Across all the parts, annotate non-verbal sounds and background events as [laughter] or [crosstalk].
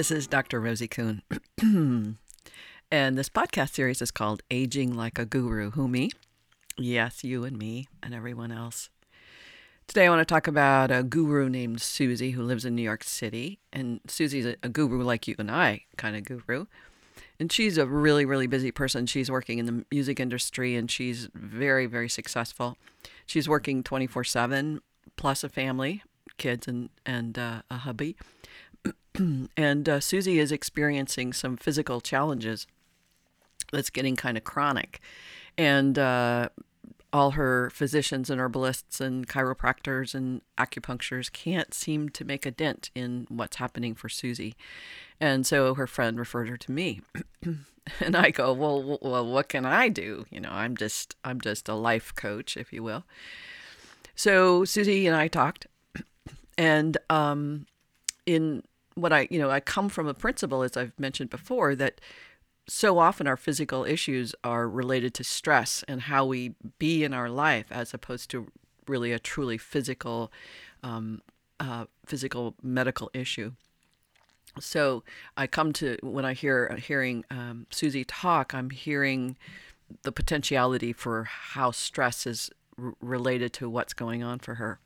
This is Dr. Rosie Kuhn. [clears throat] and this podcast series is called Aging Like a Guru. Who, me? Yes, you and me and everyone else. Today, I want to talk about a guru named Susie who lives in New York City. And Susie's a, a guru like you and I, kind of guru. And she's a really, really busy person. She's working in the music industry and she's very, very successful. She's working 24 7 plus a family, kids, and, and uh, a hubby. [clears throat] and uh, Susie is experiencing some physical challenges that's getting kind of chronic. And uh, all her physicians and herbalists and chiropractors and acupuncturists can't seem to make a dent in what's happening for Susie. And so her friend referred her to me. [clears throat] and I go, well, well, what can I do? You know, I'm just, I'm just a life coach, if you will. So Susie and I talked, [clears throat] and um, in what I, you know, I come from a principle, as I've mentioned before, that so often our physical issues are related to stress and how we be in our life, as opposed to really a truly physical, um, uh, physical medical issue. So I come to when I hear hearing um, Susie talk, I'm hearing the potentiality for how stress is r- related to what's going on for her.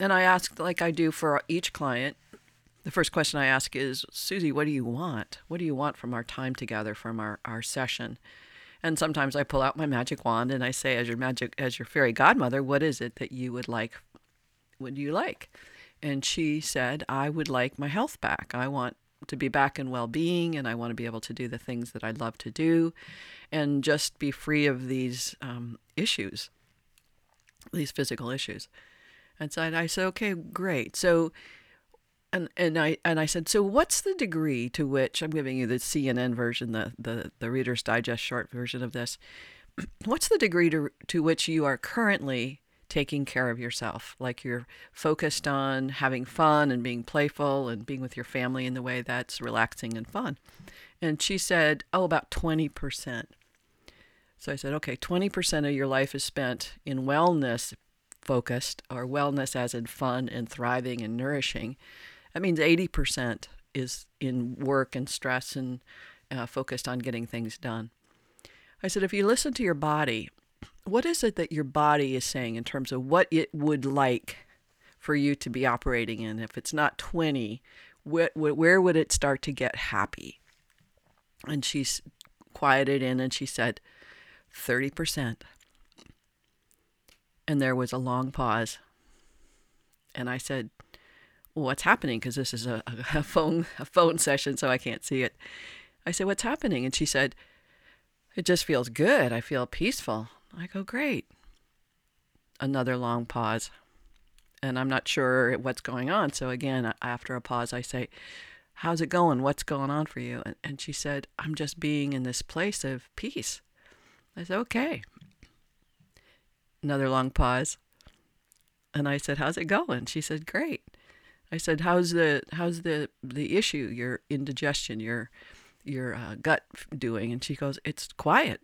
And I ask, like I do for each client, the first question I ask is, Susie, what do you want? What do you want from our time together, from our, our session? And sometimes I pull out my magic wand and I say, as your magic, as your fairy godmother, what is it that you would like? Would you like? And she said, I would like my health back. I want to be back in well being and I want to be able to do the things that I love to do and just be free of these um, issues, these physical issues. And so I said, okay, great. So and and I and I said, so what's the degree to which I'm giving you the CNN version, the the the Reader's Digest short version of this? [clears throat] What's the degree to to which you are currently taking care of yourself, like you're focused on having fun and being playful and being with your family in the way that's relaxing and fun? And she said, oh, about twenty percent. So I said, okay, 20% of your life is spent in wellness focused or wellness as in fun and thriving and nourishing. That means 80% is in work and stress and uh, focused on getting things done. I said, if you listen to your body, what is it that your body is saying in terms of what it would like for you to be operating in? If it's not 20, where, where would it start to get happy? And she's quieted in and she said, 30%. And there was a long pause. And I said, what's happening? Because this is a, a, phone [laughs] a phone session so i can't see it. I said what's happening? And she said it just feels good. I feel peaceful. I go great. Another long pause. And i'm not sure what's going on. So again after a pause i say how's it going? What's going on for you? And, and she said i'm just being in this place of peace. I said okay. Another long pause. And i said how's it going? She said great I said, "How's the how's the the issue? Your indigestion, your your uh, gut doing?" And she goes, "It's quiet.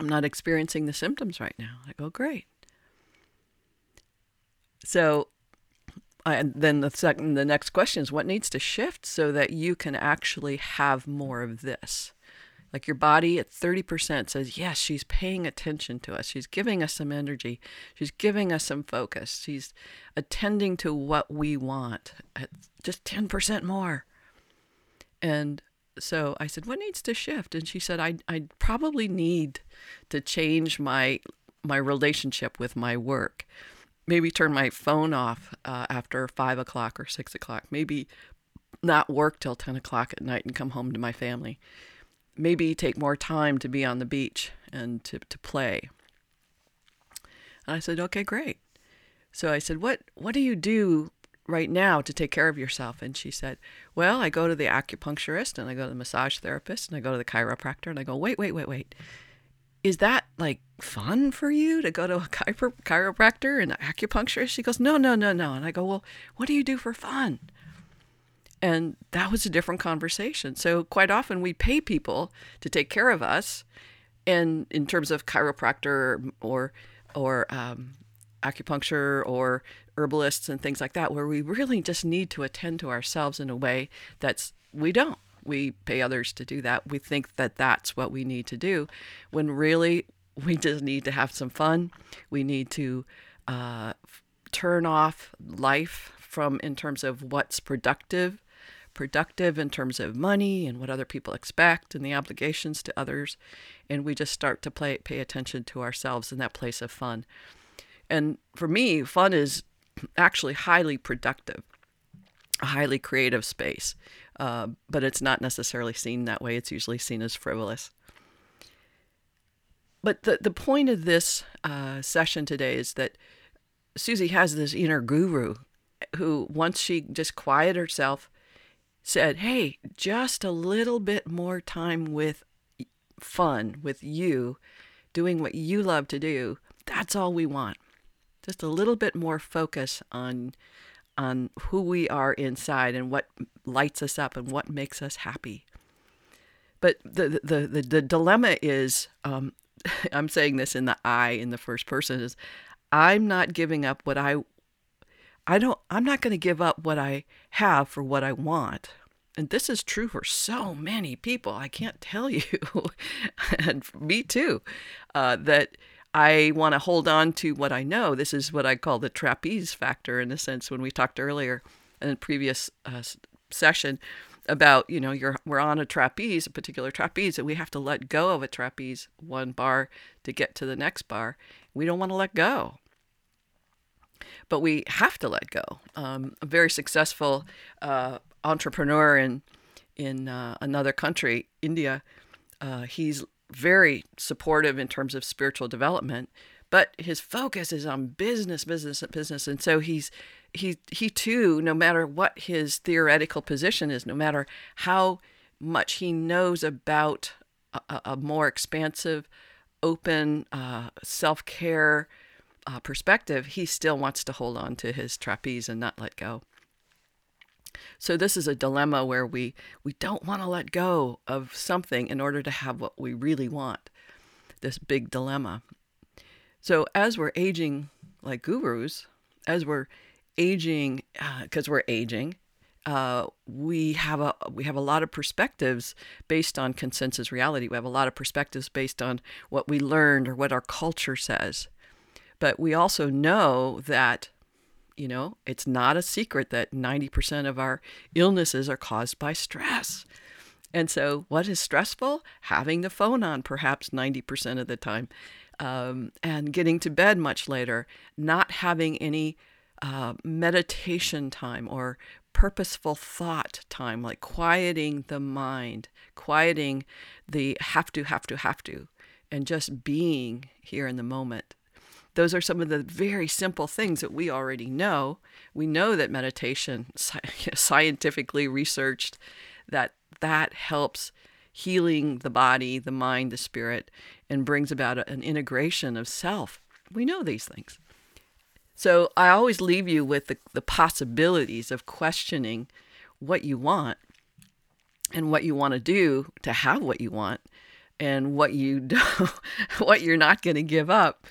I'm not experiencing the symptoms right now." I go, "Great." So, I, then the second, the next question is, what needs to shift so that you can actually have more of this? Like your body at 30% says, yes, she's paying attention to us. She's giving us some energy. She's giving us some focus. She's attending to what we want at just 10% more. And so I said, what needs to shift? And she said, I, I probably need to change my, my relationship with my work. Maybe turn my phone off uh, after five o'clock or six o'clock. Maybe not work till 10 o'clock at night and come home to my family maybe take more time to be on the beach and to, to play. And I said, okay, great. So I said, what, what do you do right now to take care of yourself? And she said, well, I go to the acupuncturist and I go to the massage therapist and I go to the chiropractor and I go, wait, wait, wait, wait. Is that like fun for you to go to a chiro- chiropractor and an acupuncturist? She goes, no, no, no, no. And I go, well, what do you do for fun? And that was a different conversation. So quite often we pay people to take care of us, and in terms of chiropractor or or um, acupuncture or herbalists and things like that, where we really just need to attend to ourselves in a way that's we don't. We pay others to do that. We think that that's what we need to do, when really we just need to have some fun. We need to uh, turn off life from in terms of what's productive productive in terms of money and what other people expect and the obligations to others and we just start to play, pay attention to ourselves in that place of fun. And for me fun is actually highly productive a highly creative space uh, but it's not necessarily seen that way. It's usually seen as frivolous. But the, the point of this uh, session today is that Susie has this inner guru who, once she just quieted herself, said, Hey, just a little bit more time with fun, with you, doing what you love to do. That's all we want. Just a little bit more focus on on who we are inside and what lights us up and what makes us happy. But the the the, the dilemma is, um, [laughs] I'm saying this in the I in the first person is, I'm not giving up what I I don't I'm not going to give up what I have for what I want. And this is true for so many people. I can't tell you, [laughs] and me too, uh, that I want to hold on to what I know. This is what I call the trapeze factor, in a sense, when we talked earlier in a previous uh, session about you know you're we're on a trapeze a particular trapeze and we have to let go of a trapeze one bar to get to the next bar we don't want to let go but we have to let go. Um, a very successful uh, entrepreneur in in uh, another country india uh, he's very supportive in terms of spiritual development but his focus is on business business business. And so he's he he too, no matter what his theoretical position is, no matter how much he knows about a, a more expansive, open uh, self care uh, perspective, he still wants to hold on to his trapeze and not let go. So this is a dilemma where we we don't want to let go of something in order to have what we really want. This big dilemma. So as we're aging like gurus, as we're aging, because uh, we're aging, uh, we have a we have a lot of perspectives based on consensus reality. We have a lot of perspectives based on what we learned or what our culture says. But we also know that, you know, it's not a secret that 90% of our illnesses are caused by stress. And so, what is stressful? Having the phone on perhaps 90% of the time, um, and getting to bed much later, not having any uh, meditation time or purposeful thought time, like quieting the mind, quieting the have to, have to, have to, and just being here in the moment. Those are some of the very simple things that we already know. We know that meditation, [laughs] scientifically researched, that that helps healing the body, the mind, the spirit, and brings about an integration of self. We know these things. So I always leave you with the, the possibilities of questioning what you want and what you want to do to have what you want and what you [laughs] do, what you're not going to give up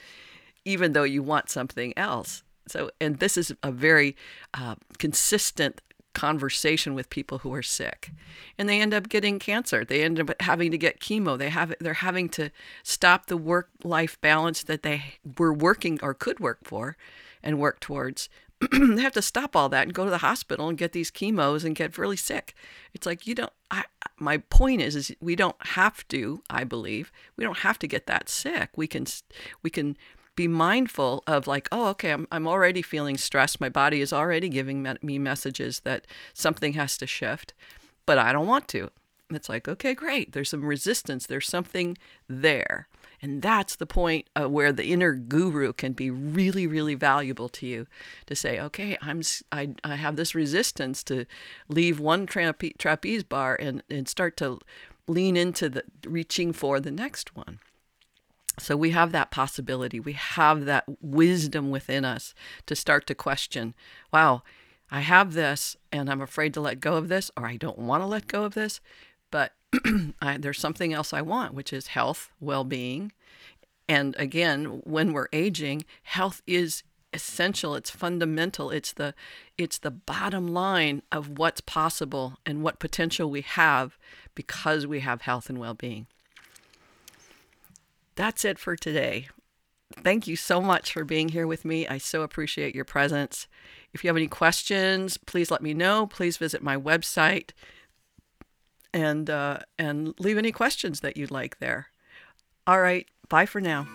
even though you want something else. So and this is a very uh, consistent conversation with people who are sick and they end up getting cancer they end up having to get chemo they have they're having to stop the work life balance that they were working or could work for and work towards, [clears throat] they have to stop all that and go to the hospital and get these chemos and get really sick. It's like you don't. I, my point is, is we don't have to. I believe we don't have to get that sick. We can, we can be mindful of like, oh, okay, I'm I'm already feeling stressed. My body is already giving me messages that something has to shift, but I don't want to. It's like, okay, great. There's some resistance. There's something there. And that's the point uh, where the inner guru can be really, really valuable to you to say, okay, I'm, I, I have this resistance to leave one trape- trapeze bar and, and start to lean into the reaching for the next one. So we have that possibility. We have that wisdom within us to start to question, wow, I have this and I'm afraid to let go of this, or I don't want to let go of this, but [clears throat] I, there's something else I want, which is health, well being. And again, when we're aging, health is essential, it's fundamental, it's the it's the bottom line of what's possible and what potential we have because we have health and well-being. That's it for today. Thank you so much for being here with me. I so appreciate your presence. If you have any questions, please let me know. Please visit my website and uh, and leave any questions that you'd like there. All right, bye for now.